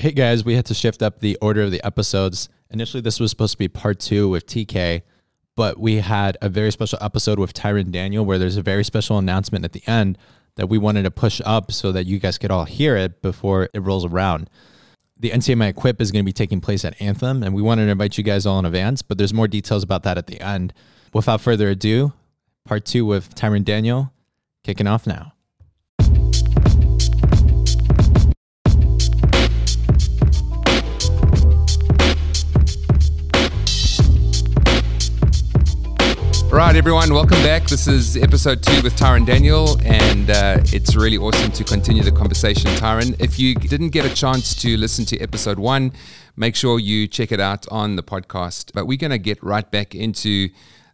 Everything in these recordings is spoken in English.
Hey guys, we had to shift up the order of the episodes. Initially, this was supposed to be part two with TK, but we had a very special episode with Tyrone Daniel where there's a very special announcement at the end that we wanted to push up so that you guys could all hear it before it rolls around. The NCMI Equip is going to be taking place at Anthem, and we wanted to invite you guys all in advance, but there's more details about that at the end. Without further ado, part two with Tyrone Daniel kicking off now. Right, everyone, welcome back. This is episode two with Tyrone Daniel, and uh, it's really awesome to continue the conversation, Tyrone. If you didn't get a chance to listen to episode one, make sure you check it out on the podcast. But we're going to get right back into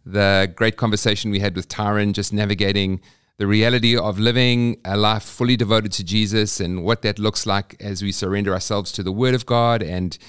the great conversation we had with Tyrone, just navigating the reality of living a life fully devoted to Jesus and what that looks like as we surrender ourselves to the Word of God and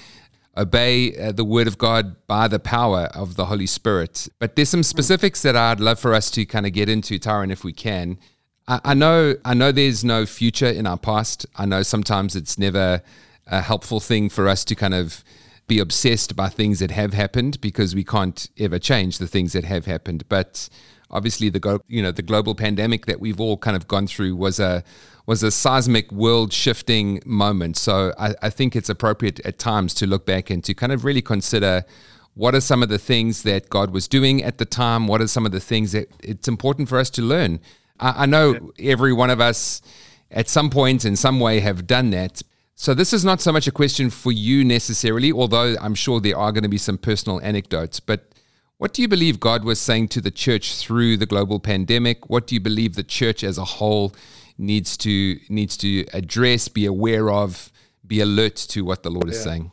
obey uh, the word of God by the power of the Holy Spirit. But there's some specifics that I'd love for us to kind of get into, Tyrone, if we can. I, I know, I know, there's no future in our past. I know sometimes it's never a helpful thing for us to kind of be obsessed by things that have happened because we can't ever change the things that have happened. But obviously, the you know the global pandemic that we've all kind of gone through was a was a seismic world shifting moment. So I, I, think it's appropriate at times to look back and to kind of really consider what are some of the things that God was doing at the time? What are some of the things that it's important for us to learn? I, I know every one of us at some point in some way have done that. So this is not so much a question for you necessarily, although I'm sure there are going to be some personal anecdotes. But what do you believe God was saying to the church through the global pandemic? What do you believe the church as a whole needs to needs to address, be aware of, be alert to what the Lord yeah. is saying.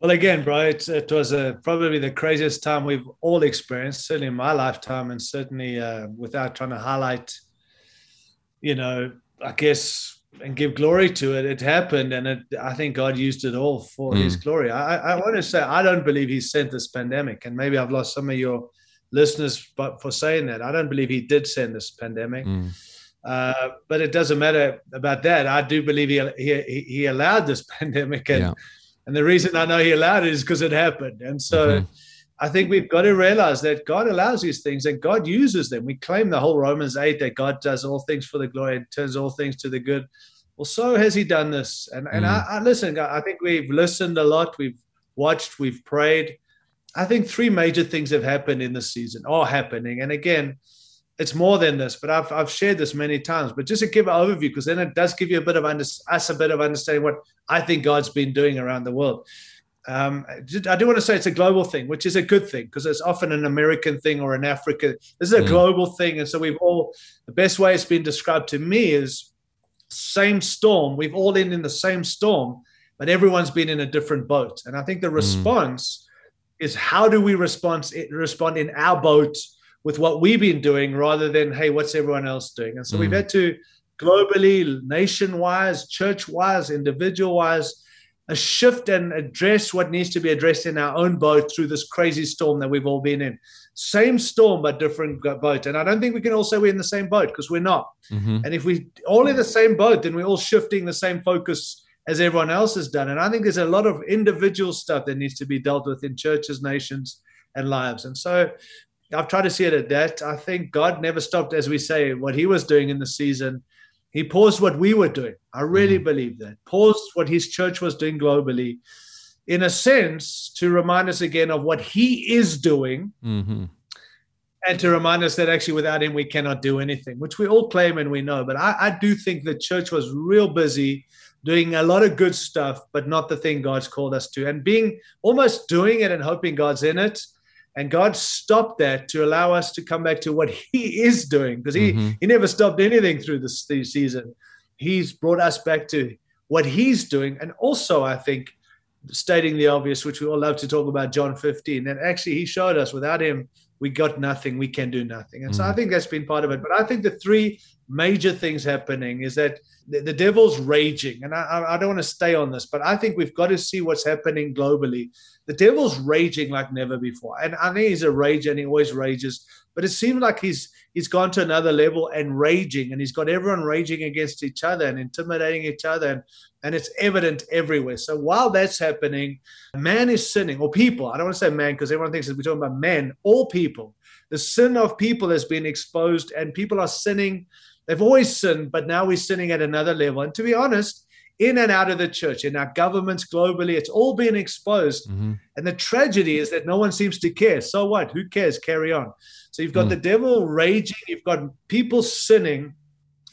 Well, again, bro, it, it was a, probably the craziest time we've all experienced, certainly in my lifetime, and certainly uh, without trying to highlight, you know, I guess, and give glory to it. It happened, and it, I think God used it all for mm. His glory. I, I want to say I don't believe He sent this pandemic, and maybe I've lost some of your listeners, but for saying that, I don't believe He did send this pandemic. Mm. Uh, but it doesn't matter about that. I do believe he he, he allowed this pandemic, and yeah. and the reason I know he allowed it is because it happened. And so, mm-hmm. I think we've got to realize that God allows these things, and God uses them. We claim the whole Romans eight that God does all things for the glory and turns all things to the good. Well, so has He done this. And and mm. I, I listen. I think we've listened a lot. We've watched. We've prayed. I think three major things have happened in this season, are happening. And again, it's more than this, but I've, I've shared this many times. But just to give an overview, because then it does give you a bit of under, us a bit of understanding what I think God's been doing around the world. Um, I do want to say it's a global thing, which is a good thing because it's often an American thing or an African. This is a mm. global thing, and so we've all. The best way it's been described to me is same storm. We've all been in the same storm, but everyone's been in a different boat. And I think the mm. response mm. is how do we respond? Respond in our boat with what we've been doing rather than, hey, what's everyone else doing? And so mm. we've had to globally, nation wise, church wise, individual wise, a shift and address what needs to be addressed in our own boat through this crazy storm that we've all been in. Same storm, but different boat. And I don't think we can all say we're in the same boat because we're not. Mm-hmm. And if we all in the same boat, then we're all shifting the same focus as everyone else has done. And I think there's a lot of individual stuff that needs to be dealt with in churches, nations, and lives. And so I've tried to see it at that. I think God never stopped, as we say, what He was doing in the season. He paused what we were doing. I really mm-hmm. believe that. Paused what His church was doing globally, in a sense, to remind us again of what He is doing. Mm-hmm. And to remind us that actually without him we cannot do anything, which we all claim and we know. But I, I do think the church was real busy doing a lot of good stuff, but not the thing God's called us to. And being almost doing it and hoping God's in it and God stopped that to allow us to come back to what He is doing because He mm-hmm. He never stopped anything through this, this season. He's brought us back to what He's doing, and also I think stating the obvious, which we all love to talk about, John 15. And actually, He showed us without Him, we got nothing, we can do nothing. And mm-hmm. so I mm. think that's been part of it. But I think the three major things happening is that the, the devil's raging. And I, I don't want to stay on this, but I think we've got to see what's happening globally. The devil's raging like never before. And I think he's a rager and he always rages. But it seems like he's he's gone to another level and raging, and he's got everyone raging against each other and intimidating each other, and, and it's evident everywhere. So while that's happening, man is sinning, or people. I don't want to say man because everyone thinks that we're talking about men. All people, the sin of people has been exposed, and people are sinning They've always sinned, but now we're sinning at another level. And to be honest, in and out of the church, in our governments globally, it's all being exposed. Mm-hmm. And the tragedy is that no one seems to care. So what? Who cares? Carry on. So you've got mm. the devil raging, you've got people sinning,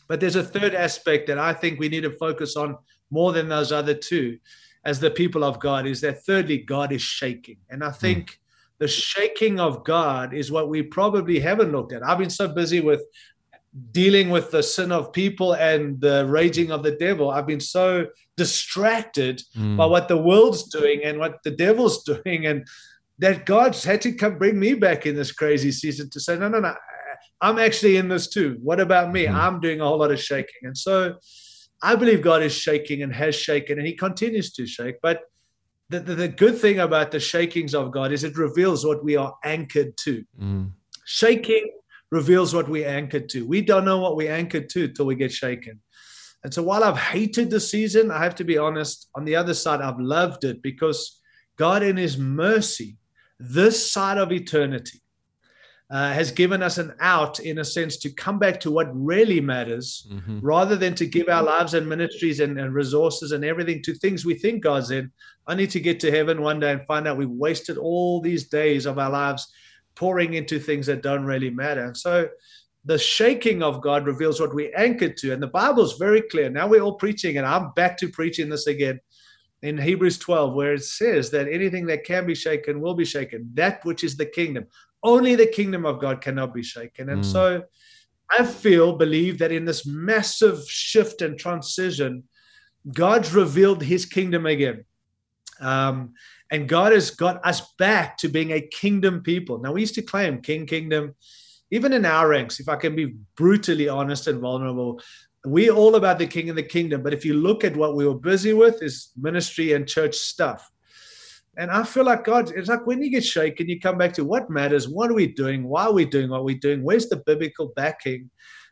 but there's a third aspect that I think we need to focus on more than those other two as the people of God is that thirdly, God is shaking. And I mm. think mm. the shaking of God is what we probably haven't looked at. I've been so busy with dealing with the sin of people and the raging of the devil. I've been so distracted mm. by what the world's doing and what the devil's doing, and that God's had to come bring me back in this crazy season to say, no, no, no, I'm actually in this too. What about me? Mm. I'm doing a whole lot of shaking. And so I believe God is shaking and has shaken, and he continues to shake. But the, the, the good thing about the shakings of God is it reveals what we are anchored to. Mm. Shaking reveals what we anchored to. We don't know what we anchored to till we get shaken. And so while I've hated the season, I have to be honest, on the other side, I've loved it because God, in His mercy, this side of eternity, uh, has given us an out, in a sense, to come back to what really matters mm-hmm. rather than to give our lives and ministries and, and, resources and everything to things we think God's in. I need to get to heaven one day and find out we've wasted all these days of our lives pouring into things that don't really matter. And so the shaking of God reveals what we anchored to. And the Bible is very clear. Now we're all preaching, and I'm back to preaching this again in Hebrews 12, where it says that anything that can be shaken will be shaken, that which is the kingdom. Only the kingdom of God cannot be shaken. And mm. so I feel, believe that in this massive shift and transition, God's revealed his kingdom again. Um, and God has got us back to being a kingdom people. Now, we used to claim king, kingdom, even in our ranks, if I can be brutally honest and vulnerable, we're all about the king and the kingdom. But if you look at what we were busy with, is ministry and church stuff. And I feel like God, it's like when you get shaken, you come back to what matters, what are we doing, why are we doing what we're doing, where's the biblical backing?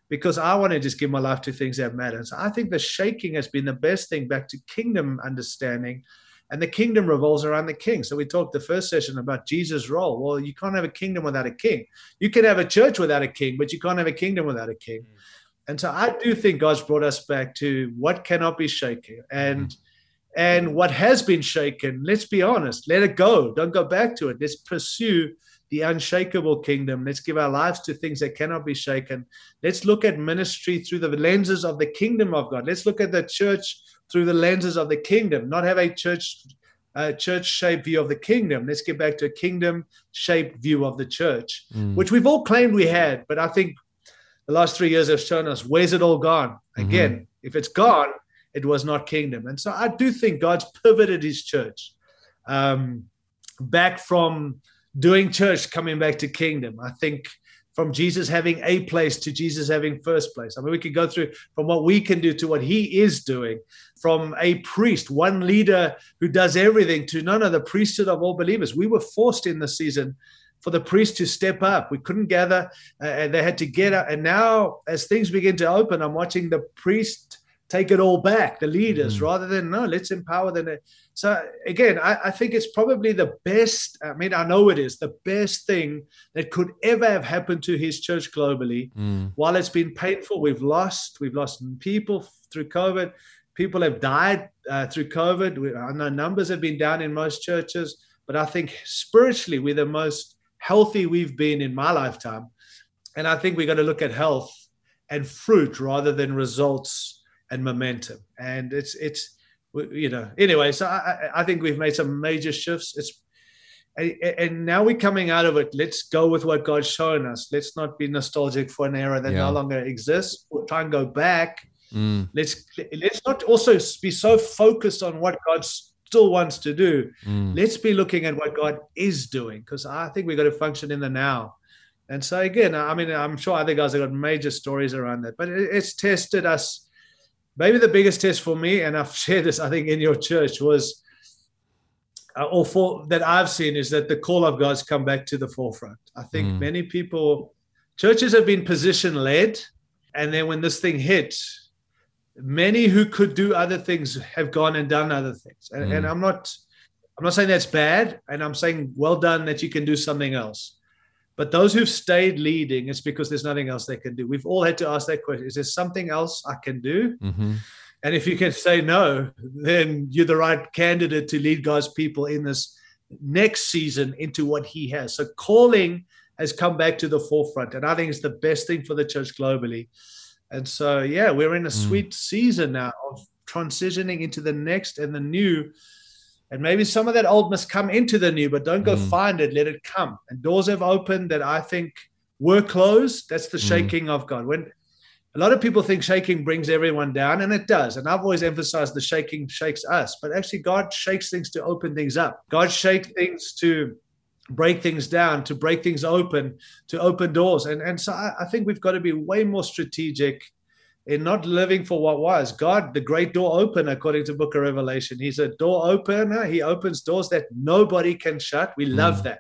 Because I want to just give my life to things that matter. So I think the shaking has been the best thing back to kingdom understanding and the kingdom revolves around the king. So we talked the first session about Jesus' role. Well, you can't have a kingdom without a king. You can have a church without a king, but you can't have a kingdom without a king. Mm. And so I do think God's brought us back to what cannot be shaken and mm. and what has been shaken. Let's be honest, let it go. Don't go back to it. Let's pursue the unshakable kingdom. Let's give our lives to things that cannot be shaken. Let's look at ministry through the lenses of the kingdom of God. Let's look at the church through the lenses of the kingdom, not have a church uh, church shaped view of the kingdom. Let's get back to a kingdom shaped view of the church, mm. which we've all claimed we had. But I think the last three years have shown us where's it all gone? Mm-hmm. Again, mm-hmm. if it's gone, it was not kingdom. And so I do think God's pivoted his church um, back from doing church, coming back to kingdom. I think from Jesus having a place to Jesus having first place. I mean, we could go through from what we can do to what he is doing, from a priest, one leader who does everything, to none of the priesthood of all believers. We were forced in the season for the priest to step up. We couldn't gather, uh, and they had to get up. And now, as things begin to open, I'm watching the priest take it all back, the leaders, mm rather than no, let's empower them. So again, I, I, think it's probably the best. I mean, I know it is the best thing that could ever have happened to his church globally. Mm. While it's been painful, we've lost, we've lost people through COVID. People have died uh, through COVID. We, I know numbers have been down in most churches, but I think spiritually we're the most healthy we've been in my lifetime. And I think we're going to look at health and fruit rather than results and momentum. And it's it's you know anyway. So I, I think we've made some major shifts. It's and now we're coming out of it. Let's go with what God's shown us. Let's not be nostalgic for an era that yeah. no longer exists. We'll try and go back. Mm. Let's let's not also be so focused on what God still wants to do. Mm. Let's be looking at what God is doing because I think we've got to function in the now And so again, I mean, I'm sure other guys have got major stories around that, but it's tested us. Maybe the biggest test for me, and I've shared this, I think, in your church was, uh, or for that I've seen is that the call of God's come back to the forefront. I think mm. many people, churches have been position led, and then when this thing hit, many who could do other things have gone and done other things. And, mm. and I'm not, I'm not saying that's bad, and I'm saying well done that you can do something else. But those who've stayed leading, it's because there's nothing else they can do. We've all had to ask that question: Is there something else I can do? Mm-hmm. And if you can say no, then you're the right candidate to lead God's people in this next season into what He has. So calling has come back to the forefront, and I think it's the best thing for the church globally. And so, yeah, we're in a mm. sweet season now of transitioning into the next and the new. And maybe some of that old must come into the new, but don't go mm. find it, let it come. And doors have opened that I think were closed. That's the mm. shaking mm. of God. When a lot of people think shaking brings everyone down, and it does. And I've always emphasized the shaking shakes us, but actually, God shakes things to open things up. God shakes things to break things down, to break things open, to open doors. And, and so I, I think we've got to be way more strategic in not living for what was. God, the great door opener, according to Book of Revelation. He's a door opener. He opens doors that nobody can shut. We love mm. that.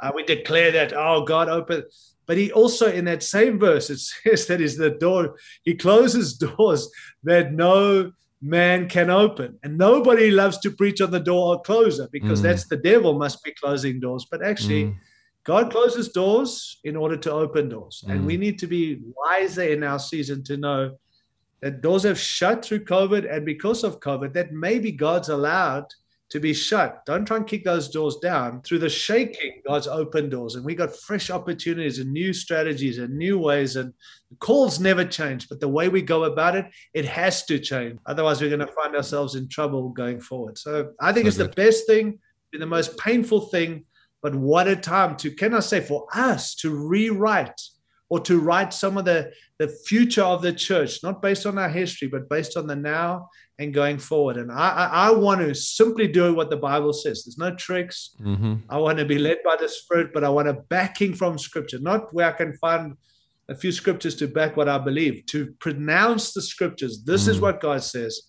Uh, we declare that, oh, God open. But he also, in that same verse, it says that is the door. He closes doors that no man can open. And nobody loves to preach on the door or closer because mm. that's the devil must be closing doors. But actually, mm. God closes doors in order to open doors. Mm. And we need to be wiser in our season to know that doors have shut through COVID. And because of COVID, that maybe God's allowed to be shut. Don't try and kick those doors down. Through the shaking, God's open doors. And we got fresh opportunities and new strategies and new ways. And the calls never change, but the way we go about it, it has to change. Otherwise, we're going to find ourselves in trouble going forward. So I think so it's good. the best thing, the most painful thing, but what a time to, can I say, for us to rewrite or to write some of the, the future of the church, not based on our history, but based on the now and going forward. And I, I, I want to simply do what the Bible says. There's no tricks. Mm-hmm. I want to be led by the Spirit, but I want a backing from Scripture, not where I can find a few scriptures to back what I believe, to pronounce the scriptures. This mm. is what God says.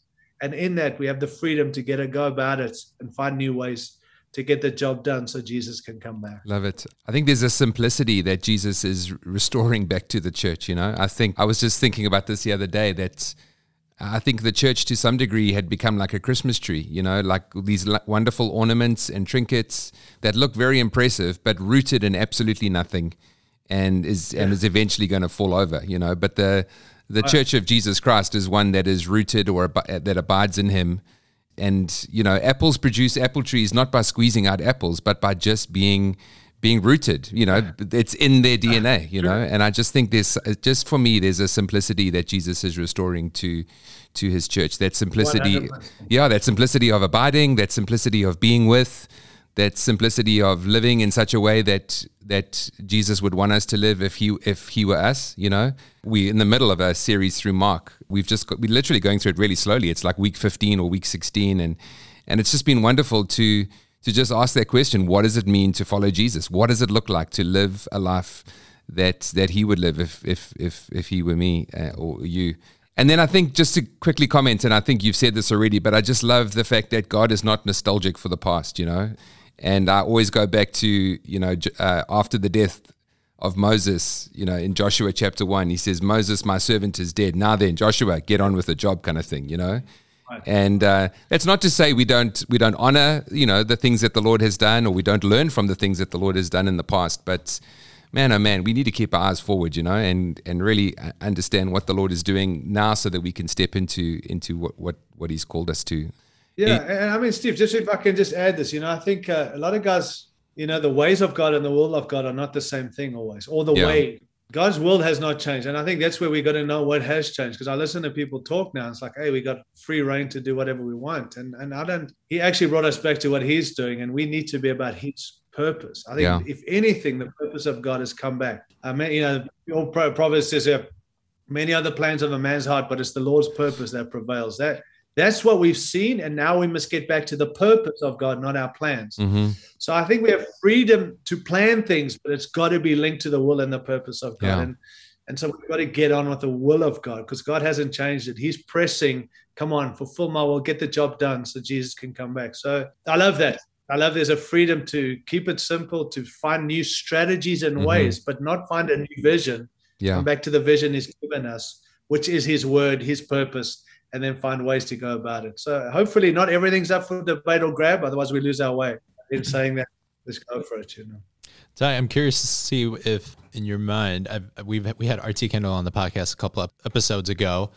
And in that, we have the freedom to get a go about it and find new ways to get the job done so Jesus can come back. Love it. I think there's a simplicity that Jesus is restoring back to the church. You know, I think I was just thinking about this the other day that I think the church to some degree had become like a Christmas tree, you know, like these wonderful ornaments and trinkets that look very impressive, but rooted in absolutely nothing and is yeah. and is eventually going to fall over, you know. But the the right. Church of Jesus Christ is one that is rooted or that abides in Him, and you know, apples produce apple trees not by squeezing out apples, but by just being being rooted. You know, it's in their DNA. You know, and I just think there's uh, just for me, there's a simplicity that Jesus is restoring to to His church. That simplicity, 100%. yeah, that simplicity of abiding, that simplicity of being with that simplicity of living in such a way that that Jesus would want us to live if he if he were us, you know. We in the middle of a series through Mark. We've just got, we're literally going through it really slowly. It's like week 15 or week 16 and and it's just been wonderful to to just ask that question, what does it mean to follow Jesus? What does it look like to live a life that that he would live if if if if he were me uh, or you? And then I think just to quickly comment, and I think you've said this already, but I just love the fact that God is not nostalgic for the past, you know. And I always go back to, you know, uh, after the death of Moses, you know, in Joshua chapter one, he says, Moses, my servant, is dead. Now then, Joshua, get on with the job, kind of thing, you know. And uh, that's not to say we don't we don't honor, you know, the things that the Lord has done, or we don't learn from the things that the Lord has done in the past. But man, oh man, we need to keep our eyes forward, you know, and and really uh, understand what the Lord is doing now, so that we can step into into what what, what He's called us to. Yeah, and I mean, Steve, just if I can just add this, you know, I think uh, a lot of guys, you know, the ways of God and the will of God are not the same thing always, or the yeah. way God's will has not changed. And I think that's where we got to know what has changed. Because I listen to people talk now. It's like, hey, we got free reign to do whatever we want. And and I don't he actually brought us back to what he's doing. And we need to be about his purpose. I think yeah. if anything, the purpose of God has come back. I mean, you know, your Proverbs says there many other plans of a man's heart, but it's the Lord's purpose that prevails. That That's what we've seen. And now we must get back to the purpose of God, not our plans. Mm-hmm. So I think we have freedom to plan things, but it's got to be linked to the will and the purpose of God. Yeah. And, and so we've got to get on with the will of God because God hasn't changed it. He's pressing, come on, fulfill my will, get the job done so Jesus can come back. So I love that. I love there's a freedom to keep it simple, to find new strategies and Mhm. ways, but not find a new vision. Yeah. Come back to the vision He's given us, which is His word, His purpose, and then find ways to go about it. So hopefully, not everything's up for debate or grab, otherwise, we lose our way. In saying that, let's go for it, you know. So I'm curious to see if, in your mind, I've, we've we had RT Kendall on the podcast a couple of episodes ago,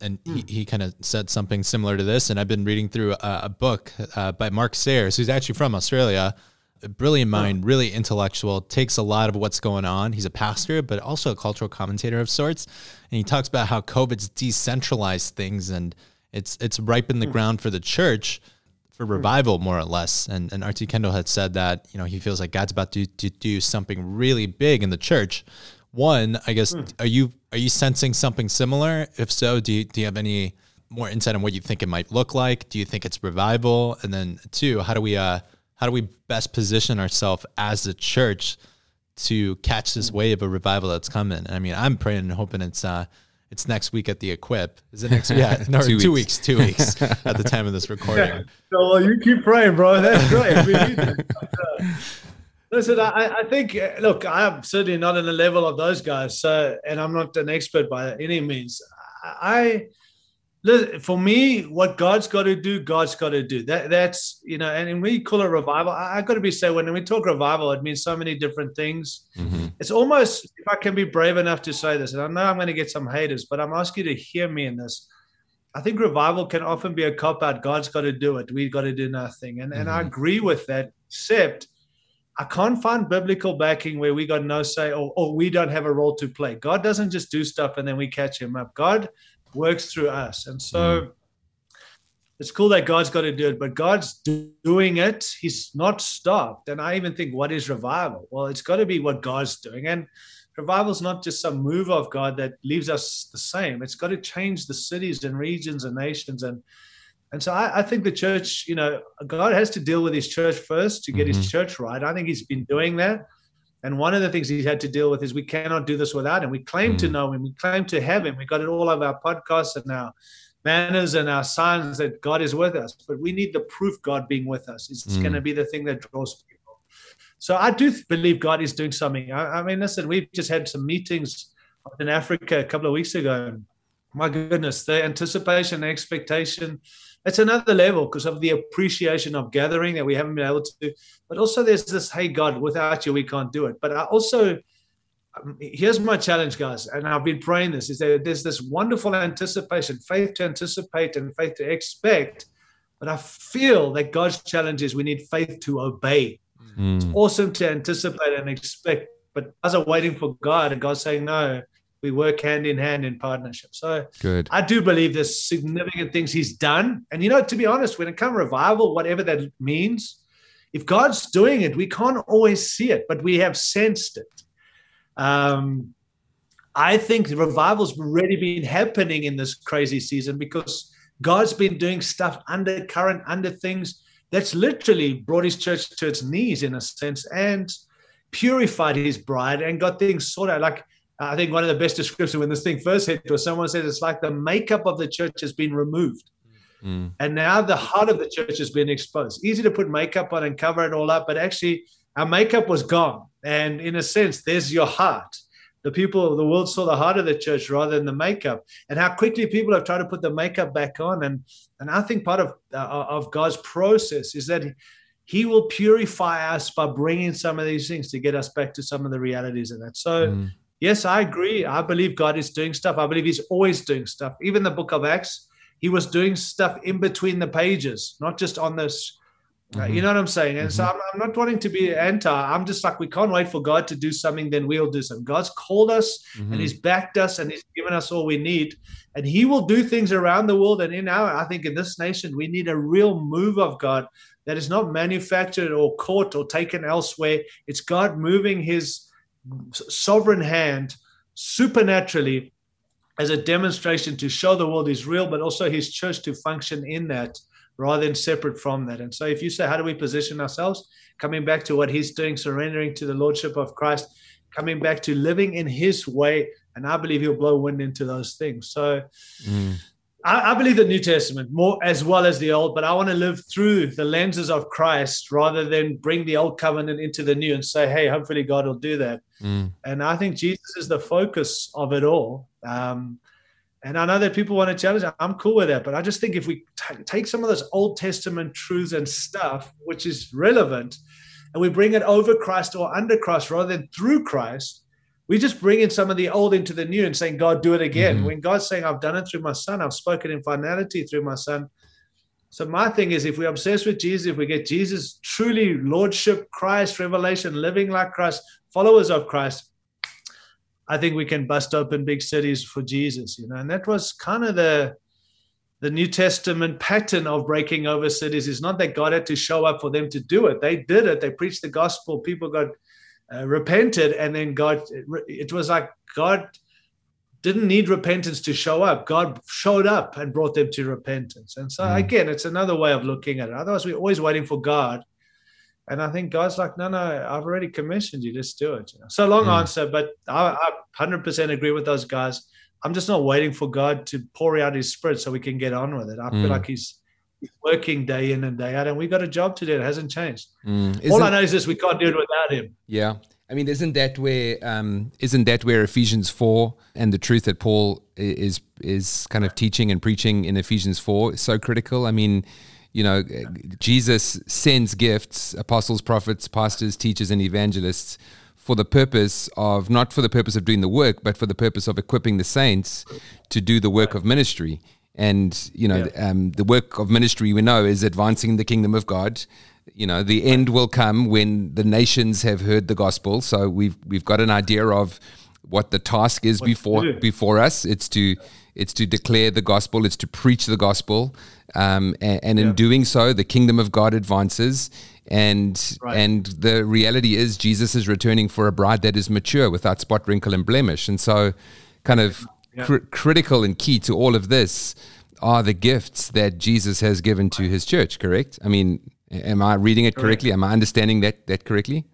and he, he kind of said something similar to this. And I've been reading through a, a book uh, by Mark Sayers, who's actually from Australia. A brilliant mind, really intellectual, takes a lot of what's going on. He's a pastor, but also a cultural commentator of sorts. And he talks about how COVID's decentralized things and it's it's ripened the hmm. ground for the church for hmm. revival, more or less. And and RT Kendall had said that you know he feels like God's about to, to do something really big in the church. One, I guess, hmm. are you are you sensing something similar? If so, do you, do you have any more insight on what you think it might look like? Do you think it's revival? And then two, how do we uh how do we best position ourselves as a church to catch this wave of revival that's coming? I mean, I'm praying and hoping it's uh it's next week at the Equip. Is it next week? Yeah, no, Two two, weeks. weeks. Two weeks at the time of this recording. So well, you keep praying, bro. That's great. We need it. Listen, I, I think, uh, look, I'm certainly not on the level of those guys. So, and I'm not an expert by any means. I, listen, for me, what God's got to do, God's got to do. That that's you know, and, and we call it revival. I, I got to be say when we talk revival, it means so many different things. Mm-hmm. It's almost if I can be brave enough to say this, and I know I'm going to get some haters, but I'm asking you to hear me in this. I think revival can often be a cop out. God's got to do it. We've got to do nothing. And and I Mhm. agree with that, except I can't find biblical backing where we got no say or, or we don't have a role to play. God doesn't just do stuff and then we catch him up. God works through us. And so hmm. it's cool that God's got to do it, but God's do- doing it. He's not stopped. And I even think, what is revival? Well, it's got to be what God's doing. And revival is not just some move of God that leaves us the same. It's got to change the cities and regions and nations. And and so I, I think the church, you know, God has to deal with his church first to get his mm-hmm. church right. I think he's been doing that. And one of the things he's had to deal with is we cannot do this without him. We claim to Mm. know him, we claim to have him. We got it all over our podcasts and our manners and our signs that God is with us. But we need the proof God being with us. It's Mm. going to be the thing that draws people. So I do believe God is doing something. I, I mean, listen, we've just had some meetings in Africa a couple of weeks ago. And my goodness, the anticipation, the expectation, it's another level because of the appreciation of gathering that we haven't been able to do. But also, there's this, hey, God, without you, we can't do it. But I also, um, here's my challenge, guys, and I've been praying this: is that there's this wonderful anticipation, faith to anticipate and faith to expect. But I feel that God's challenge is we need faith to obey. Mm. Awesome to anticipate and expect, but us are waiting for God, and God's saying, no, we work hand in hand in partnership. So Good. I do believe there's significant things he's done. And you know, to be honest, when it comes revival, whatever that means, if God's doing it, we can't always see it, but we have sensed it. Um, I think the revival's already been happening in this crazy season because God's been doing stuff under current, under things that's literally brought his church to its knees in a sense and purified his bride and got things sorted out. Like I think one of the best descriptions when this thing first hit was someone said it's like the makeup of the church has been removed. Mm. And now the heart of the church has been exposed. Easy to put makeup on and cover it all up, but actually our makeup was gone. And in a sense, there's your heart. The people of the world saw the heart of the church rather than the makeup, and how quickly people have tried to put the makeup back on. And and I think part of uh, of God's process is that He will purify us by bringing some of these things to get us back to some of the realities of that. So. Mm. Yes, I agree. I believe God is doing stuff. I believe He's always doing stuff. Even the book of Acts, He was doing stuff in between the pages, not just on this. uh, Mhm. you know what I'm saying? And so I'm, I'm not wanting to be anti. I'm just like, we can't wait for God to do something, then we'll do something. God's called us Mhm. and He's backed us and He's given us all we need. And He will do things around the world. And in our, I think in this nation, we need a real move of God that is not manufactured or caught or taken elsewhere. It's God moving His sovereign hand supernaturally as a demonstration to show the world is real, but also his church to function in that rather than separate from that. And so if you say, how do we position ourselves? Coming back to what he's doing, surrendering to the Lordship of Christ, coming back to living in his way. And I believe he'll blow wind into those things. So mm. I, I, believe the New Testament more as well as the Old, but I want to live through the lenses of Christ rather than bring the Old covenant into the New and say, hey, hopefully God will do that. Mm. And I think Jesus is the focus of it all. Um, and I know that people want to challenge. I'm cool with that, but I just think if we t- take some of those Old Testament truths and stuff, which is relevant, and we bring it over Christ or under Christ rather than through Christ, we just bring in some of the old into the new and saying, God, do it again. Mm-hmm. When God's saying, I've done it through my son, I've spoken in finality through my son. So my thing is, if we're obsessed with Jesus, if we get Jesus truly lordship, Christ, revelation, living like Christ, followers of Christ, I think we can bust open big cities for Jesus, you know. And that was kind of the the New Testament pattern of breaking over cities. Is not that God had to show up for them to do it. They did it. They preached the gospel. People got uh, repented, and then God. It was like God didn't need repentance to show up. God showed up and brought them to repentance. And so mm. again, it's another way of looking at it. Otherwise, we're always waiting for God and I think God's like, no, no, I've already commissioned you. Just do it. You know? So long mm. answer, but I, I 100% agree with those guys. I'm just not waiting for God to pour out His Spirit so we can get on with it. I mm. feel like He's, he's working day in and day out, and we got a job to do. It hasn't changed. Mm. All I know is this: we can't do it without Him. Yeah, I mean, isn't that where um, isn't that where Ephesians four and the truth that Paul is is kind of teaching and preaching in Ephesians four is so critical? I mean you know, Jesus sends gifts, apostles, prophets, pastors, teachers, and evangelists for the purpose of not for the purpose of doing the work, but for the purpose of equipping the saints to do the work of ministry. And you know, yeah. um, the work of ministry we know is advancing the kingdom of God. You know, the end will come when the nations have heard the gospel. So we've we've got an idea of what the task is what before before us. It's to it's to declare the gospel. It's to preach the gospel. Um, and, and in doing so, the kingdom of God advances. And right. and the reality is, Jesus is returning for a bride that is mature, without spot, wrinkle, and blemish. And so, kind of yeah. cr- critical and key to all of this are the gifts that Jesus has given to His church. Correct? I mean, am I reading it correctly? Correct. Am I understanding that that correctly?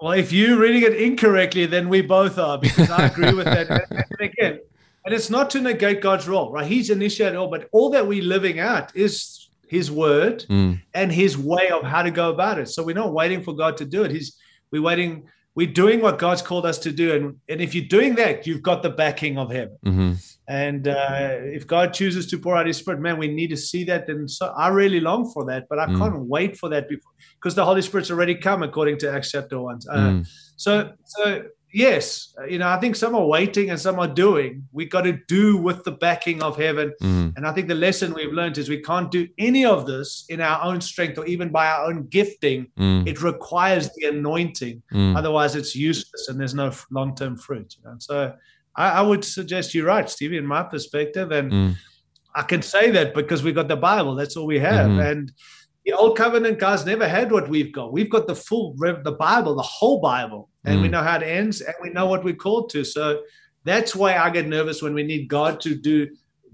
Well, if you're reading it incorrectly, then we both are, because I agree with that. and again, and it's not to negate God's role, right? He's initiated all, but all that we're living out is his word mm. and his way of how to go about it. So we're not waiting for God to do it. He's we're waiting, we're doing what God's called us to do. And, and if you're doing that, you've got the backing of heaven. Mm-hmm. And uh, if God chooses to pour out his spirit, man, we need to see that. And so I really long for that, but I mm. can't wait for that because the Holy Spirit's already come according to Acts chapter one. Uh, mm. So, so yes, you know, I think some are waiting and some are doing. We got to do with the backing of heaven. Mm. And I think the lesson we've learned is we can't do any of this in our own strength or even by our own gifting. Mm. It requires the anointing. Mm. Otherwise, it's useless and there's no long term fruit. You know? So I, I, would suggest you're right, Stevie, in my perspective. And mm. I can say that because we got the Bible. That's all we have. Mm-hmm. And the old covenant guys never had what we've got. We've got the full the Bible, the whole Bible, and mm. we know how it ends, and we know what we're called to. So that's why I get nervous when we need God to do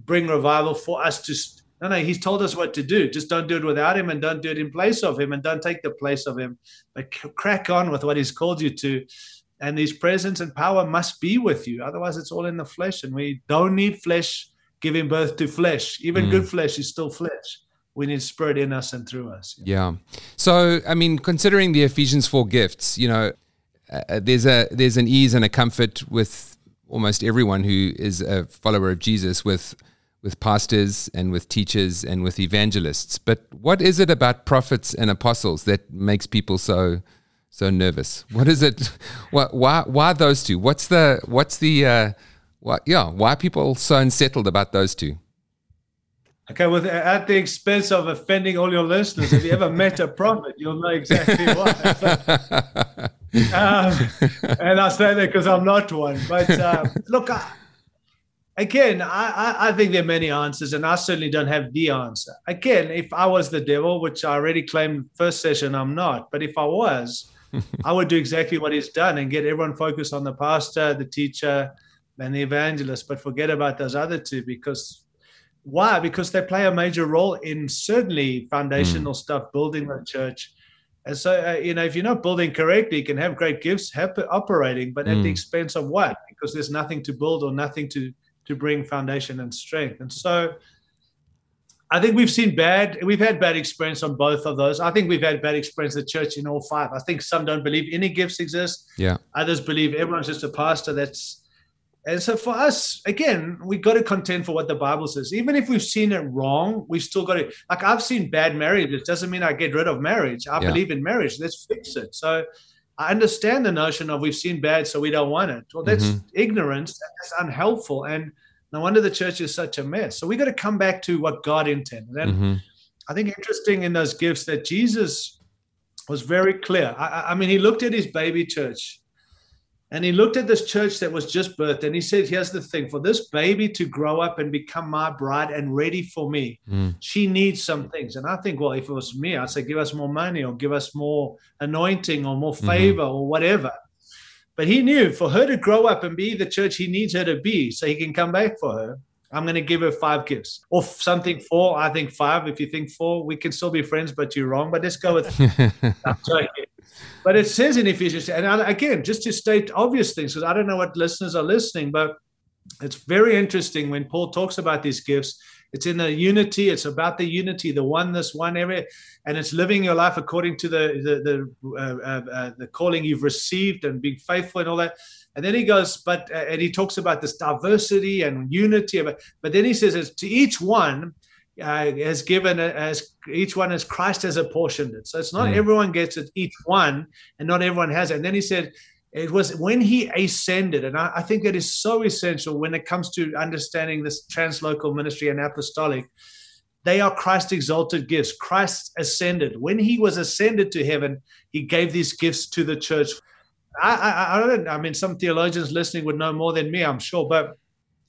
bring revival for us to. No, no, He's told us what to do. Just don't do it without Him, and don't do it in place of Him, and don't take the place of Him. But crack on with what He's called you to, and His presence and power must be with you. Otherwise, it's all in the flesh, and we don't need flesh giving birth to flesh. Even mm. good flesh is still flesh we need spirit in us and through us. Yeah. So, I mean, considering the Ephesians 4 gifts, you know, uh, uh, there's a there's an ease and a comfort with almost everyone who is a follower of Jesus with with pastors and with teachers and with evangelists. But what is it about prophets and apostles that makes people so so nervous? What is it? Why why, why those two? What's the what's the uh, why, yeah? Why are people so unsettled about those two? Okay, well, at the expense of offending all your listeners, if you ever met a prophet, you'll know exactly why. um, and I say that because I'm not one. But uh, look, I, again, I, I think there are many answers, and I certainly don't have the answer. Again, if I was the devil, which I already claimed first session, I'm not. But if I was, I would do exactly what he's done and get everyone focused on the pastor, the teacher, and the evangelist, but forget about those other two because why? Because they play a major role in certainly foundational mm. stuff, building the church. And so, uh, you know, if you're not building correctly, you can have great gifts operating, but mm. at the mm. expense of what? Because there's nothing to build or nothing to to bring foundation and strength. And so, I think we've seen bad, we've had bad experience on both of those. I think we've had bad experience at church in all five. I think some don't believe any gifts exist. Yeah. Others believe everyone's just a pastor. That's and so for us, again, we got to contend for what the Bible says. Even if we've seen it wrong, we've still got to like I've seen bad marriages. Doesn't mean I get rid of marriage. I yeah. believe in marriage. Let's fix it. So I understand the notion of we've seen bad, so we don't want it. Well, that's mm-hmm. ignorance. That's unhelpful. And no wonder the church is such a mess. So we got to come back to what God intended. And mm-hmm. I think interesting in those gifts that Jesus was very clear. I, I, mean, he looked at his baby church and he looked at this church that was just birthed and he said, Here's the thing for this baby to grow up and become my bride and ready for me, mm. she needs some things. And I think, well, if it was me, I'd say, Give us more money or give us more anointing or more mm-hmm. favor mm-hmm. or whatever. But he knew for her to grow up and be the church he needs her to be so he can come back for her. I'm going to give her five gifts or something four. I think five. If you think four, we can still be friends, but you're wrong. But let's go with. but it says in Ephesians, and again, just to state obvious things, because I don't know what listeners are listening, but it's very interesting when Paul talks about these gifts. It's in the unity. It's about the unity, the oneness, one area, and it's living your life according to the the the, uh, uh, uh, the calling you've received and being faithful and all that. And then he goes, but uh, and he talks about this diversity and unity. But but then he says, to each one uh, has given as each one as Christ has apportioned it. So it's not mm. everyone gets it, each one, and not everyone has it. And then he said, it was when he ascended, and I, I, think that is so essential when it comes to understanding this translocal ministry and apostolic. They are Christ exalted gifts. Christ ascended. When he was ascended to heaven, he gave these gifts to the church. I, I, I don't. I mean, some theologians listening would know more than me, I'm sure. But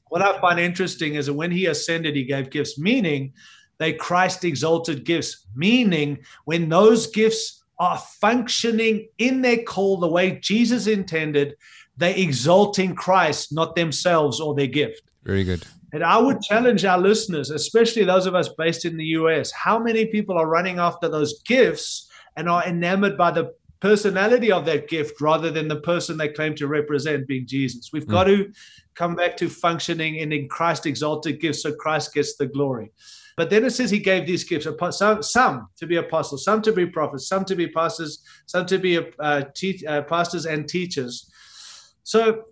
what I find interesting is that when he ascended, he gave gifts, meaning they Christ exalted gifts, meaning when those gifts are functioning in their call the way Jesus intended, they're exalting Christ, not themselves or their gift. Very good. And I would challenge our listeners, especially those of us based in the US, how many people are running after those gifts and are enamored by the personality of that gift rather than the person they claim to represent being Jesus. We've mm. got to come back to functioning in Christ exalted gifts so Christ gets the glory. But then it says he gave these gifts, some, some to be apostles, some to be prophets, some to be pastors, some to be uh, te- uh, pastors and teachers. So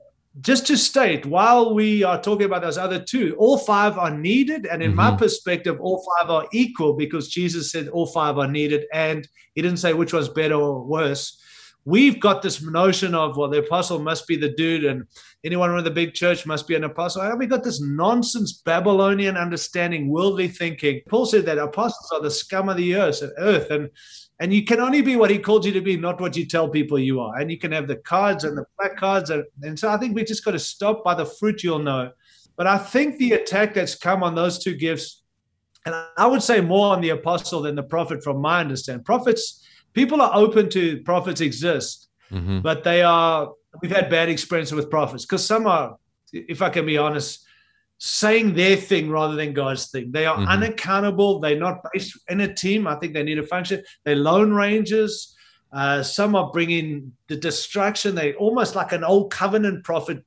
just to state, while we are talking about those other two, all five are needed. And in mm-hmm. my perspective, all five are equal because Jesus said all five are needed. And he didn't say which was better or worse we've got this notion of well the apostle must be the dude and anyone in the big church must be an apostle. And we got this nonsense babylonian understanding worldly thinking. Paul said that apostles are the scum of the earth and earth. And and you can only be what he called you to be not what you tell people you are. And you can have the cards and the placards and, and so i think we just got to stop by the fruit you'll know. But i think the attack that's come on those two gifts and i would say more on the apostle than the prophet from my understanding. Prophets people are open to prophets exist, mm-hmm. but they are. We've had bad experiences with prophets because some are, if I can be honest, saying their thing rather than God's thing. They are mm-hmm. unaccountable. They're not based in a team. I think they need a function. They're lone rangers. Uh, some are bringing the destruction. They almost like an old covenant prophet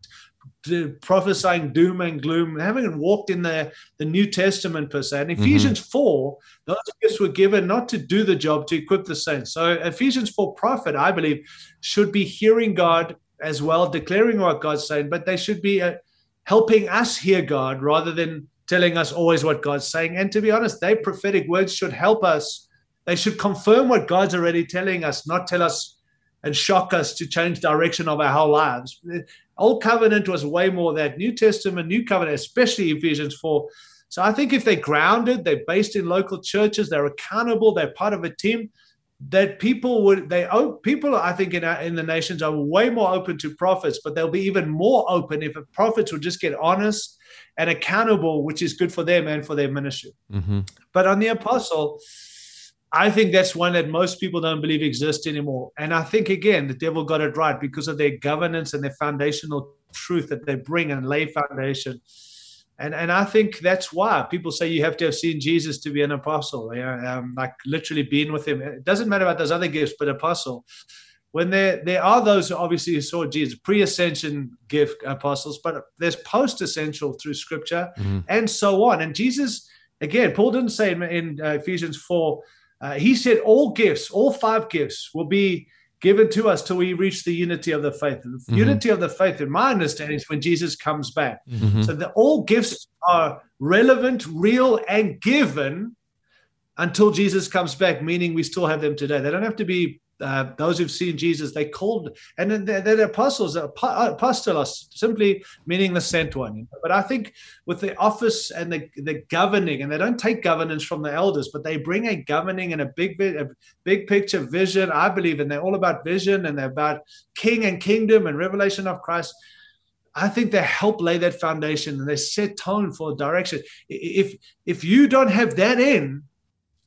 prophesying doom and gloom, having walked in the, the New Testament per se. In mm-hmm. Ephesians 4, those gifts were given not to do the job, to equip the saints. So Ephesians 4 prophet, I believe, should be hearing God as well, declaring what God's saying, but they should be uh, helping us hear God rather than telling us always what God's saying. And to be honest, their prophetic words should help us. They should confirm what God's already telling us, not tell us and shock us to change direction of our whole lives. Old covenant was way more that. New Testament, New Covenant, especially Ephesians 4. So I think if they're grounded, they're based in local churches, they're accountable, they're part of a team, that people would they oh people I think in our, in the nations are way more open to prophets, but they'll be even more open if prophets would just get honest and accountable, which is good for them and for their ministry. Mm-hmm. But on the apostle, I think that's one that most people don't believe exists anymore. And I think, again, the devil got it right because of their governance and their foundational truth that they bring and lay foundation. And, and I think that's why people say you have to have seen Jesus to be an apostle, you know, um, like literally being with him. It doesn't matter about those other gifts, but apostle. When there, there are those who obviously saw Jesus, pre ascension gift apostles, but there's post ascension through scripture mm-hmm. and so on. And Jesus, again, Paul didn't say in, in uh, Ephesians 4, uh, he said all gifts, all five gifts will be given to us till we reach the unity of the faith. The mm-hmm. unity of the faith, in my understanding, is when Jesus comes back. Mm-hmm. So that all gifts are relevant, real, and given until Jesus comes back, meaning we still have them today. They don't have to be uh, those who've seen Jesus, they called, and then they're, they're apostles, apostolos, simply meaning the sent one. But I think with the office and the, the governing, and they don't take governance from the elders, but they bring a governing and a big, a big picture vision. I believe, and they're all about vision and they're about king and kingdom and revelation of Christ. I think they help lay that foundation and they set tone for direction. If if you don't have that in,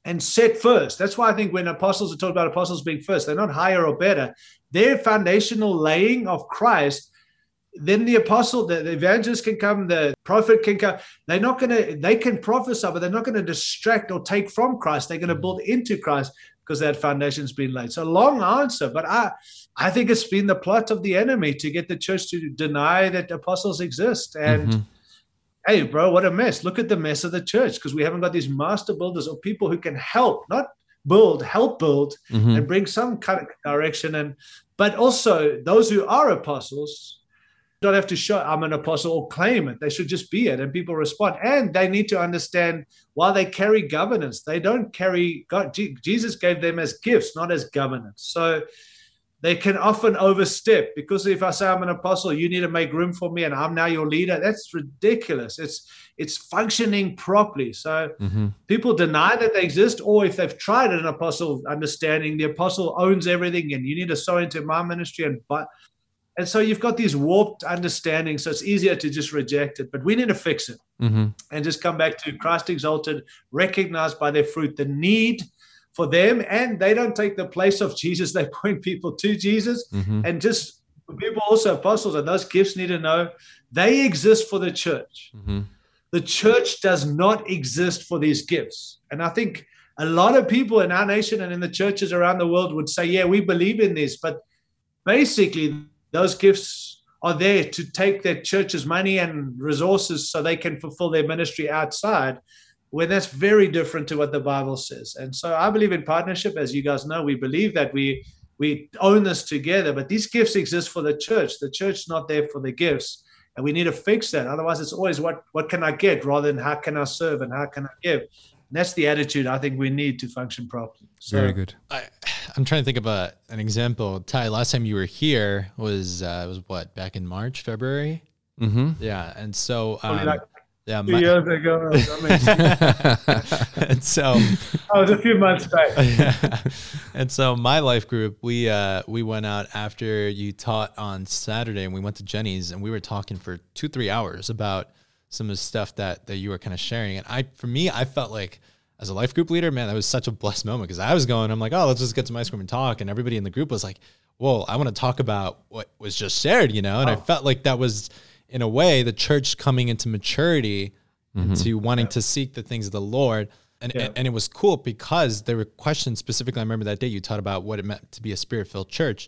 and set first. That's why I think when apostles are talking about apostles being first, they're not higher or better. Their foundational laying of Christ, then the apostle, the, the evangelist can come, the prophet can come. They're not going to, they can prophesy, but they're not going to distract or take from Christ. They're going to build into Christ because that foundation's been laid. So long answer, but I, I think it's been the plot of the enemy to get the church to deny that apostles exist. And mm-hmm hey, bro, what a mess. Look at the mess of the church because we haven't got these master builders or people who can help, not build, help build mm-hmm. and bring some kind of direction. And but also those who are apostles don't have to show I'm an apostle or claim it. They should just be it, and people respond. And they need to understand while they carry governance, they don't carry God. Jesus gave them as gifts, not as governance. So they can often overstep because if I say I'm an apostle, you need to make room for me and I'm now your leader. That's ridiculous. It's it's functioning properly. So mm-hmm. people deny that they exist, or if they've tried an apostle understanding, the apostle owns everything and you need to sow into my ministry and but and so you've got these warped understandings. So it's easier to just reject it. But we need to fix it mm-hmm. and just come back to Christ exalted, recognized by their fruit, the need for them and they don't take the place of Jesus. They point people to Jesus mm-hmm. and just people also apostles and those gifts need to know they exist for the church. Mm-hmm. The church does not exist for these gifts. And I think a lot of people in our nation and in the churches around the world would say, yeah, we believe in this. But basically, those gifts are there to take their church's money and resources so they can fulfill their ministry outside when that's very different to what the Bible says. And so I believe in partnership, as you guys know, we believe that we we own this together, but these gifts exist for the church. The church's not there for the gifts. And we need to fix that. Otherwise, it's always what what can I get rather than how can I serve and how can I give. And that's the attitude I think we need to function properly. So, Very good. I, I'm trying to think of a, an example. Ty, last time you were here was uh, was what back in March, February. Mm-hmm. Yeah, and so um, like yeah, two my, years ago. and so I was a few months back. Yeah. And so my life group, we uh, we went out after you taught on Saturday, and we went to Jenny's, and we were talking for two three hours about some of the stuff that that you were kind of sharing. And I, for me, I felt like as a life group leader, man, that was such a blessed moment because I was going, I'm like, oh, let's just get some ice cream and talk, and everybody in the group was like, whoa, I want to talk about what was just shared, you know, and oh. I felt like that was in a way, the church coming into maturity, mm-hmm. into wanting yeah. to seek the things of the Lord. And, yeah. and, and, it was cool because there were questions specifically. I remember that day you taught about what it meant to be a spirit filled church.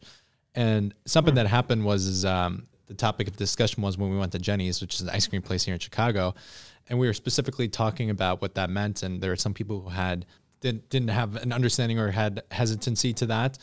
And something mm-hmm. that happened was is, um, the topic of discussion was when we went to Jenny's, which is an ice cream place here in Chicago. And we were specifically talking about what that meant. And there were some people who had didn't, didn't have an understanding or had hesitancy to that.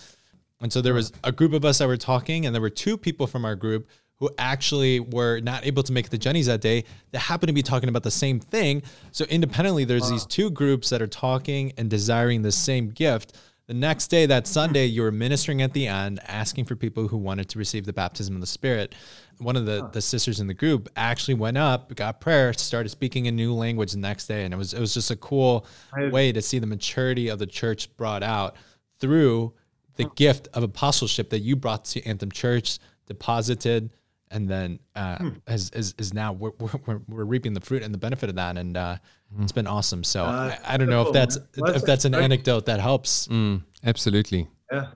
And so there was a group of us that were talking, and there were two people from our group who actually were not able to make the Jenny's that day that happen to be talking about the same thing. So independently, there's wow. these two groups that are talking and desiring the same gift. The next day, that Sunday, you were ministering at the end, asking for people who wanted to receive the baptism of the Spirit. One of the, the sisters in the group actually went up, got prayer, started speaking a new language the next day, and it was it was just a cool way to see the maturity of the church brought out through the gift of apostleship that you brought to Anthem Church, deposited, and then uh, hmm. is, is, is now we're, we're, we're, reaping the fruit and the benefit of that, and uh, mm. it's been awesome. So uh, I, I, don't know if that's if that's an anecdote that helps. Mm, absolutely. Yeah,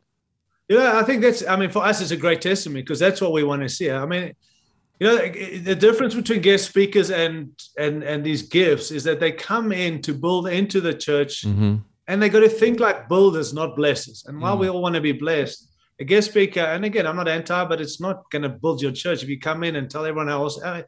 yeah. I think that's. I mean, for us, it's a great testimony because that's what we want to see. I mean, You know, the difference between guest speakers and and and these gifts is that they come in to build into the church, mm-hmm. and they got to think like builders, not blessers. And while mm. we all want to be blessed, a guest speaker, and again, I'm not anti, but it's not going to build your church. If you come in and tell everyone else, hey,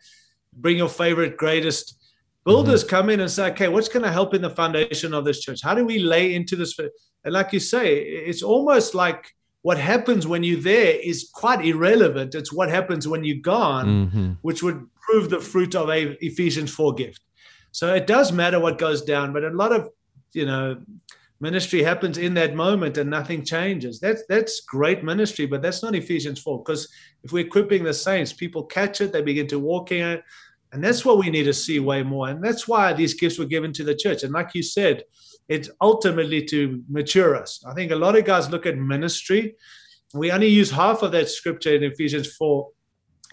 bring your favorite, greatest builders mm-hmm. come in and say, okay, what's going to help in the foundation of this church? How do we lay into this? And like you say, it's almost like what happens when you're there is quite irrelevant. It's what happens when you're gone, mm-hmm. which would prove the fruit of a Ephesians 4 gift. So it does matter what goes down, but a lot of, you know, ministry happens in that moment and nothing changes. That's that's great ministry, but that's not Ephesians 4. Because if we're equipping the saints, people catch it, they begin to walk in it. And that's what we need to see way more. And that's why these gifts were given to the church. And like you said, it's ultimately to mature us. I think a lot of guys look at ministry. We only use half of that scripture in Ephesians 4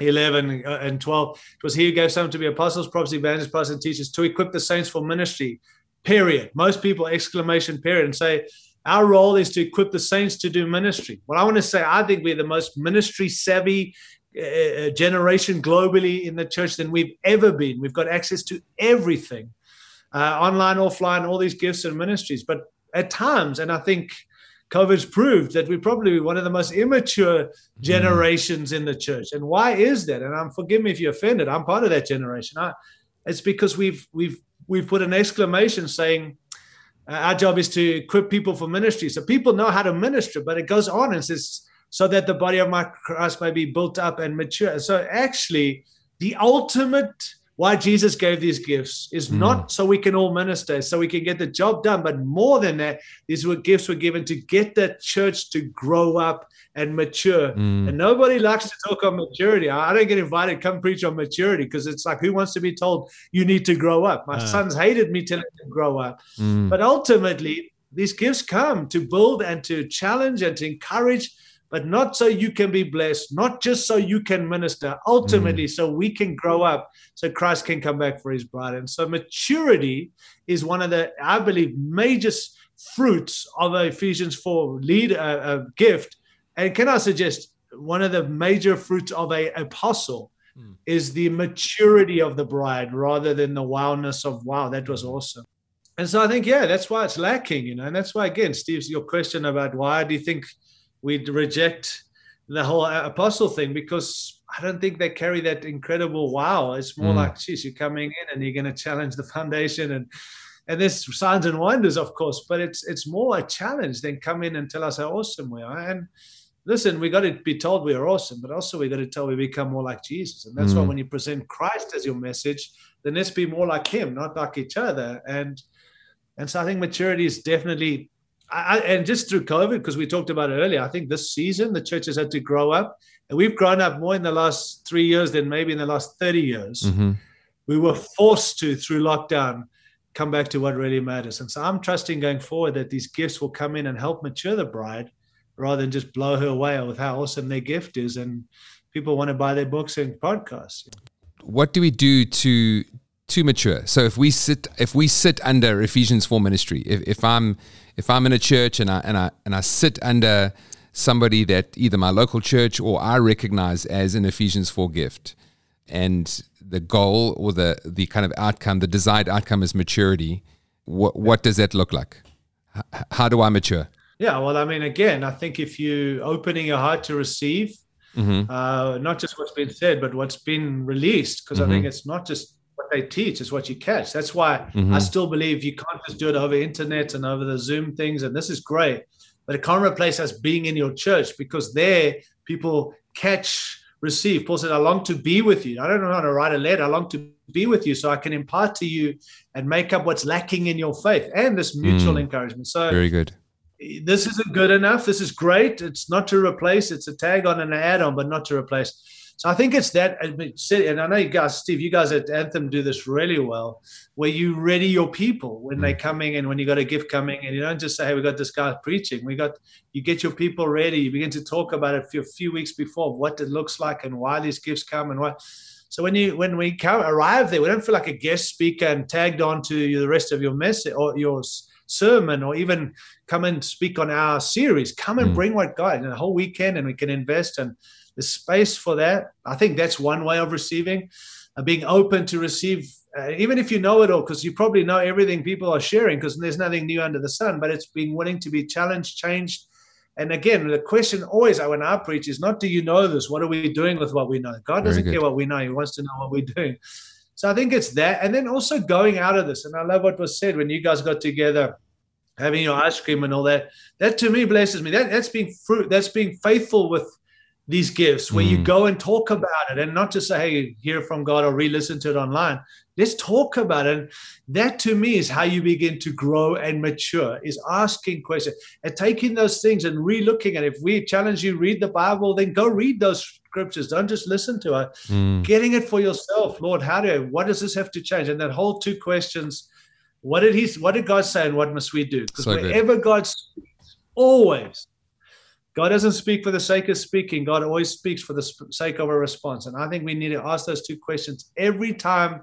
11 uh, and 12. It was he who gave some to be apostles, prophets, evangelists, pastors, and teachers to equip the saints for ministry period. Most people exclamation period and say, our role is to equip the saints to do ministry. Well, I want to say, I think we're the most ministry savvy uh, uh, generation globally in the church than we've ever been. We've got access to everything, uh, online, offline, all these gifts and ministries. But at times, and I think COVID's proved that we're probably one of the most immature mm-hmm. generations mm. in the church. And why is that? And I'm forgive me if you're offended. I'm part of that generation. I, it's because we've we've we've put an exclamation saying uh, our job is to equip people for ministry. So people know how to minister, but it goes on and says, so that the body of my Christ may be built up and mature. So actually, the ultimate why Jesus gave these gifts is mm. not so we can all minister, so we can get the job done, but more than that, these were gifts were given to get the church to grow up and mature. Mm. And nobody likes to talk on maturity. I don't get invited come preach on maturity because it's like who wants to be told you need to grow up? My uh. sons hated me telling them to grow up. Mm. But ultimately, these gifts come to build and to challenge and to encourage but not so you can be blessed, not just so you can minister, ultimately, mm. so we can grow up, so Christ can come back for his bride. And so, maturity is one of the, I believe, major fruits of Ephesians 4 lead a, a gift. And can I suggest one of the major fruits of a apostle mm. is the maturity of the bride rather than the wildness of, wow, that was awesome. And so I think, yeah, that's why it's lacking, you know, and that's why, again, Steve's your question about why do you think we'd reject the whole apostle thing because I don't think they carry that incredible wow. It's more mm. like, geez, you're coming in and you're going to challenge the foundation and and there's signs and wonders, of course, but it's it's more a challenge than come in and tell us how awesome we are. And listen, we got to be told we are awesome, but also we got to tell we become more like Jesus. And that's mm. why when you present Christ as your message, then let's be more like Him, not like each other. And and so I think maturity is definitely I, and just through COVID, because we talked about it earlier, I think this season the church has had to grow up, and we've grown up more in the last three years than maybe in the last thirty years. Mm-hmm. We were forced to through lockdown come back to what really matters, and so I'm trusting going forward that these gifts will come in and help mature the bride, rather than just blow her away with how awesome their gift is, and people want to buy their books and podcasts. What do we do to to mature? So if we sit if we sit under Ephesians four ministry, if, if I'm if I'm in a church and I and I and I sit under somebody that either my local church or I recognize as an Ephesians 4 gift and the goal or the the kind of outcome the desired outcome is maturity what what does that look like how do I mature yeah well I mean again I think if you opening your heart to receive mm-hmm. uh, not just what's been said but what's been released because mm-hmm. I think it's not just what they teach it's what you catch. That's why mm-hmm. I still believe you can't just do it over internet and over the Zoom things. And this is great, but it can't replace us being in your church because there people catch, receive. Paul said, I long to be with you. I don't know how to write a letter. I long to be with you so I can impart to you and make up what's lacking in your faith and this mutual mm. encouragement. So very good. This isn't good enough. This is great. It's not to replace. It's a tag on and an add on, but not to replace. So I think it's that, and I know you guys, Steve, you guys at Anthem do this really well, where you ready your people when they're mm. coming and when you got a gift coming, and you don't just say, "Hey, we got this guy preaching." We got you get your people ready. You begin to talk about it a few weeks before what it looks like and why these gifts come and what. So when you when we come, arrive there, we don't feel like a guest speaker and tagged on to the rest of your message or your sermon or even come and speak on our series. Come and mm. bring what God in a whole weekend, and we can invest and there's space for that. I think that's one way of receiving, uh, being open to receive, uh, even if you know it all, because you probably know everything people are sharing, because there's nothing new under the sun. But it's being willing to be challenged, changed. And again, the question always when I preach is not, do you know this? What are we doing with what we know? God doesn't care what we know. He wants to know what we're doing. So I think it's that. And then also going out of this. And I love what was said when you guys got together, having your ice cream and all that. That to me blesses me. That, that's being fruit. That's being faithful with these gifts where mm. you go and talk about it and not just say, hey, hear from God or re listen to it online. Let's talk about it. And that to me is how you begin to grow and mature, is asking questions and taking those things and re looking at it. If we challenge you, read the Bible, then go read those scriptures. Don't just listen to it. Mm. Getting it for yourself, Lord, how do, what does this have to change? And that whole two questions what did he, what did God say and what must we do? Because so wherever God speaks, always, God doesn't speak for the sake of speaking. God always speaks for the sake of a response. And I think we need to ask those two questions every time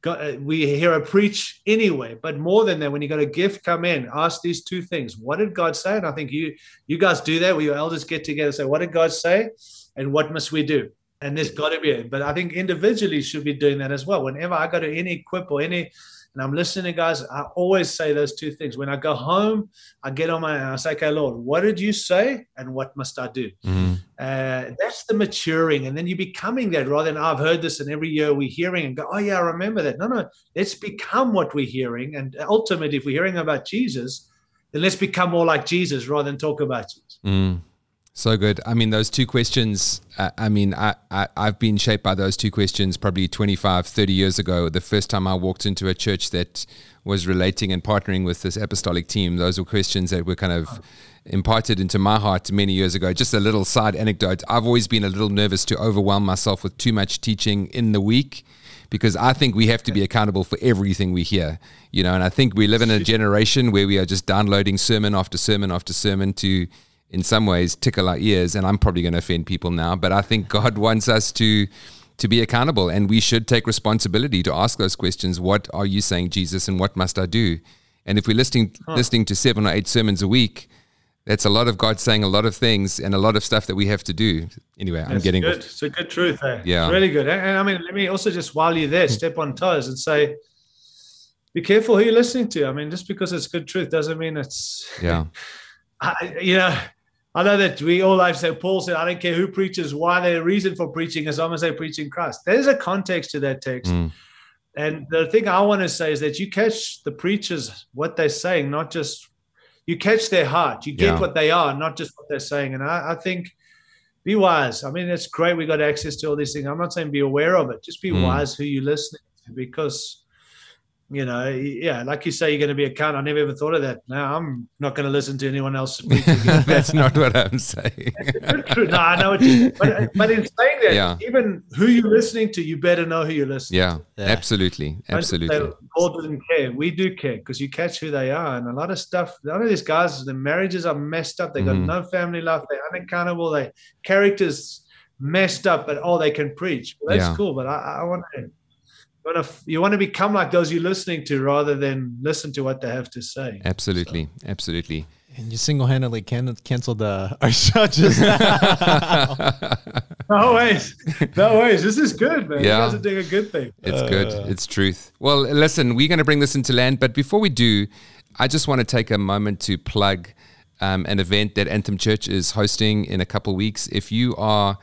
God, uh, we hear a preach anyway. But more than that, when you got a gift come in, ask these two things. What did God say? And I think you you guys do that where your elders get together and say, What did God say? And what must we do? And there's got to be it. But I think individually should be doing that as well. Whenever I go to any equip or any and I'm listening, guys, I always say those two things. When I go home, I get on my, I say, okay, Lord, what did you say? And what must I do? Mm-hmm. Uh, that's the maturing. And then you're becoming that rather than, oh, I've heard this and every year we're hearing and go, oh, yeah, I remember that. No, no, let's become what we're hearing. And ultimately, if we're hearing about Jesus, then let's become more like Jesus rather than talk about Jesus. Mm. So good. I mean, those two questions, uh, I mean, I, I, I've been shaped by those two questions probably 25, 30 years ago. The first time I walked into a church that was relating and partnering with this apostolic team, those were questions that were kind of imparted into my heart many years ago. Just a little side anecdote. I've always been a little nervous to overwhelm myself with too much teaching in the week because I think we have to be accountable for everything we hear, you know, and I think we live in a generation where we are just downloading sermon after sermon after sermon to in some ways tickle our ears, and I'm probably going to offend people now, but I think God wants us to to be accountable, and we should take responsibility to ask those questions. What are you saying, Jesus, and what must I do? And if we're listening huh. listening to seven or eight sermons a week, that's a lot of God saying a lot of things and a lot of stuff that we have to do. Anyway, that's I'm getting good. It's a good truth. Eh? Yeah, it's really good. And, and I mean, let me also just while you're there, step on toes and say, be careful who you're listening to. I mean, just because it's good truth doesn't mean it's yeah. I, you know, I know that we all like say Paul said, I don't care who preaches, why their reason for preaching as long as they're preaching Christ. There's a context to that text. Mm. And the thing I want to say is that you catch the preachers what they're saying, not just you catch their heart. You get yeah. what they are, not just what they're saying. And I, I, think be wise. I mean, it's great we got access to all these things. I'm not saying be aware of it. Just be mm. wise who you're listening to because you know, yeah, like you say, you're going to be a cunt. I never ever thought of that. Now I'm not going to listen to anyone else speak. That's not what I'm saying. no, I know what you. But, but in saying that, yeah. even who you're listening to, you better know who you're listening. Yeah, to. yeah. absolutely, absolutely. Paul doesn't care. We do care because you catch who they are, and a lot of stuff. A lot of these guys, the marriages are messed up. They got mm. no family life. They're unaccountable. They characters messed up, but oh, they can preach. Well, that's yeah. cool. But I, I want to want to you want to become like those you're listening to rather than listen to what they have to say. Absolutely, so. absolutely. And you single-handedly can- canceled uh, our show just no ways, no ways. This is good, man. Yeah. You guys are doing a good thing. It's uh, good. It's truth. Well, listen, we're going to bring this into land, but before we do, I just want to take a moment to plug um, an event that Anthem Church is hosting in a couple weeks. If you are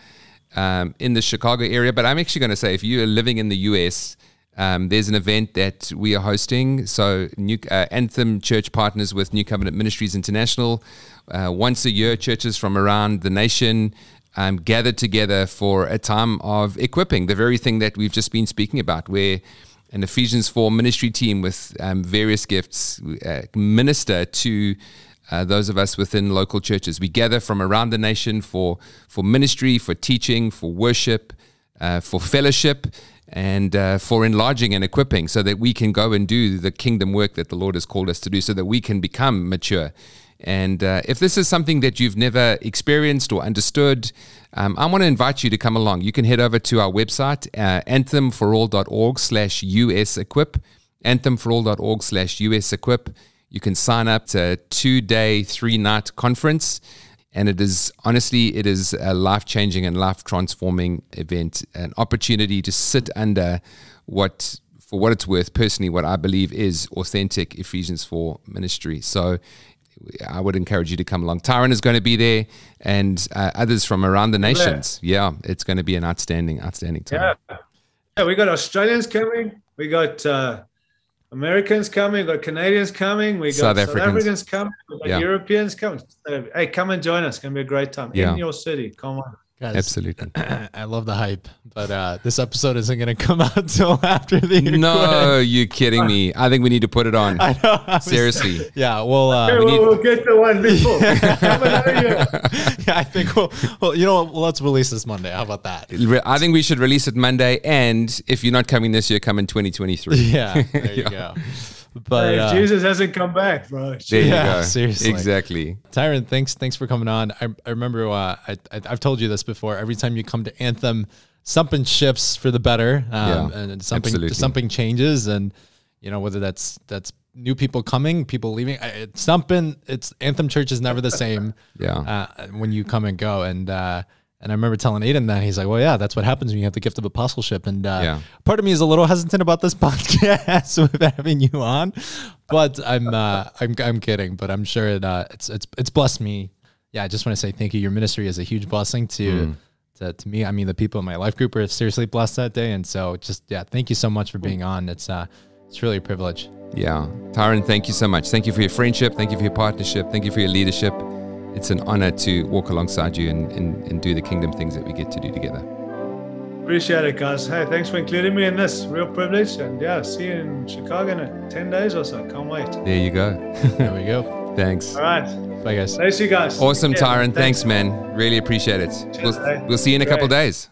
um, in the Chicago area, but I'm actually going to say if you are living in the US um, there's an event that we are hosting. So, New, uh, Anthem Church partners with New Covenant Ministries International. Uh, once a year, churches from around the nation um, gather together for a time of equipping, the very thing that we've just been speaking about, where an Ephesians 4 ministry team with um, various gifts uh, minister to uh, those of us within local churches. We gather from around the nation for, for ministry, for teaching, for worship, uh, for fellowship and uh, for enlarging and equipping so that we can go and do the kingdom work that the Lord has called us to do so that we can become mature. And uh, if this is something that you've never experienced or understood, um, I want to invite you to come along. You can head over to our website, uh, anthemforall.org slash usequip, anthemforall.org slash usequip. You can sign up to a two-day, three-night conference And it is honestly, it is a life changing and life transforming event, an opportunity to sit under what, for what it's worth, personally, what I believe is authentic Ephesians 4 ministry. So I would encourage you to come along. Tyrone is going to be there and uh, others from around the nations. Yeah, it's going to be an outstanding, outstanding time. Yeah. Yeah, we got Australians coming. We got uh, Americans coming. We got Canadians coming. We got South South, Africans. Africans coming. We got Yeah. Europeans coming. So, hey, come and join us. It's gonna be a great time Yeah. in your city. Come on. Guys, Absolutely. I love the hype, but uh, this episode isn't going to come out till after the No, you're kidding me. I think we need to put it on. I know. I was- Seriously. Yeah, well, uh, Hey, we we'll, need- we'll get the one before. Come and know you. yeah, I think we'll, well, you know what? Well, let's release this Monday. How about that? I think we should release it Monday. And if you're not coming this year, come in 2023. Yeah, there you go. But Hey, uh, Jesus hasn't come back, bro. There you Yeah, go. seriously. Exactly. Tyrone, thanks, thanks for coming on. I, I remember uh, I, I, I've told you this before. Every time you come to Anthem, something shifts for the better, um, Yeah, and something absolutely. something changes, and you know whether that's that's new people coming, people leaving. It's something. It's Anthem Church is never the same. Yeah. uh, when you come and go, and uh, and I remember telling Aiden that he's like, well, yeah, that's what happens when you have the gift of apostleship, and uh, Yeah. part of me is a little hesitant about this podcast with having you on, but I'm uh, I'm I'm kidding. But I'm sure it, uh, it's it's it's blessed me. Yeah, I just want to say thank you. Your ministry is a huge blessing to. Mm. To, to me, I mean, the people in my life group are seriously blessed that day, and so just yeah, thank you so much for being on. It's uh, it's really a privilege. Yeah. Tyrone, thank you so much. Thank you for your friendship. Thank you for your partnership. Thank you for your leadership. It's an honor to walk alongside you and, and, and do the kingdom things that we get to do together. Appreciate it, guys. Hey, thanks for including me in this. Real privilege. And yeah, see you in Chicago in uh, 10 days or so. Can't wait. There you go. There we go. Thanks. All right. Bye, guys. Thanks, you guys. Awesome, Yeah, Tyrone. Thanks, man. Really appreciate it. Cheers, We'll, eh? we'll see you in a couple Great. days.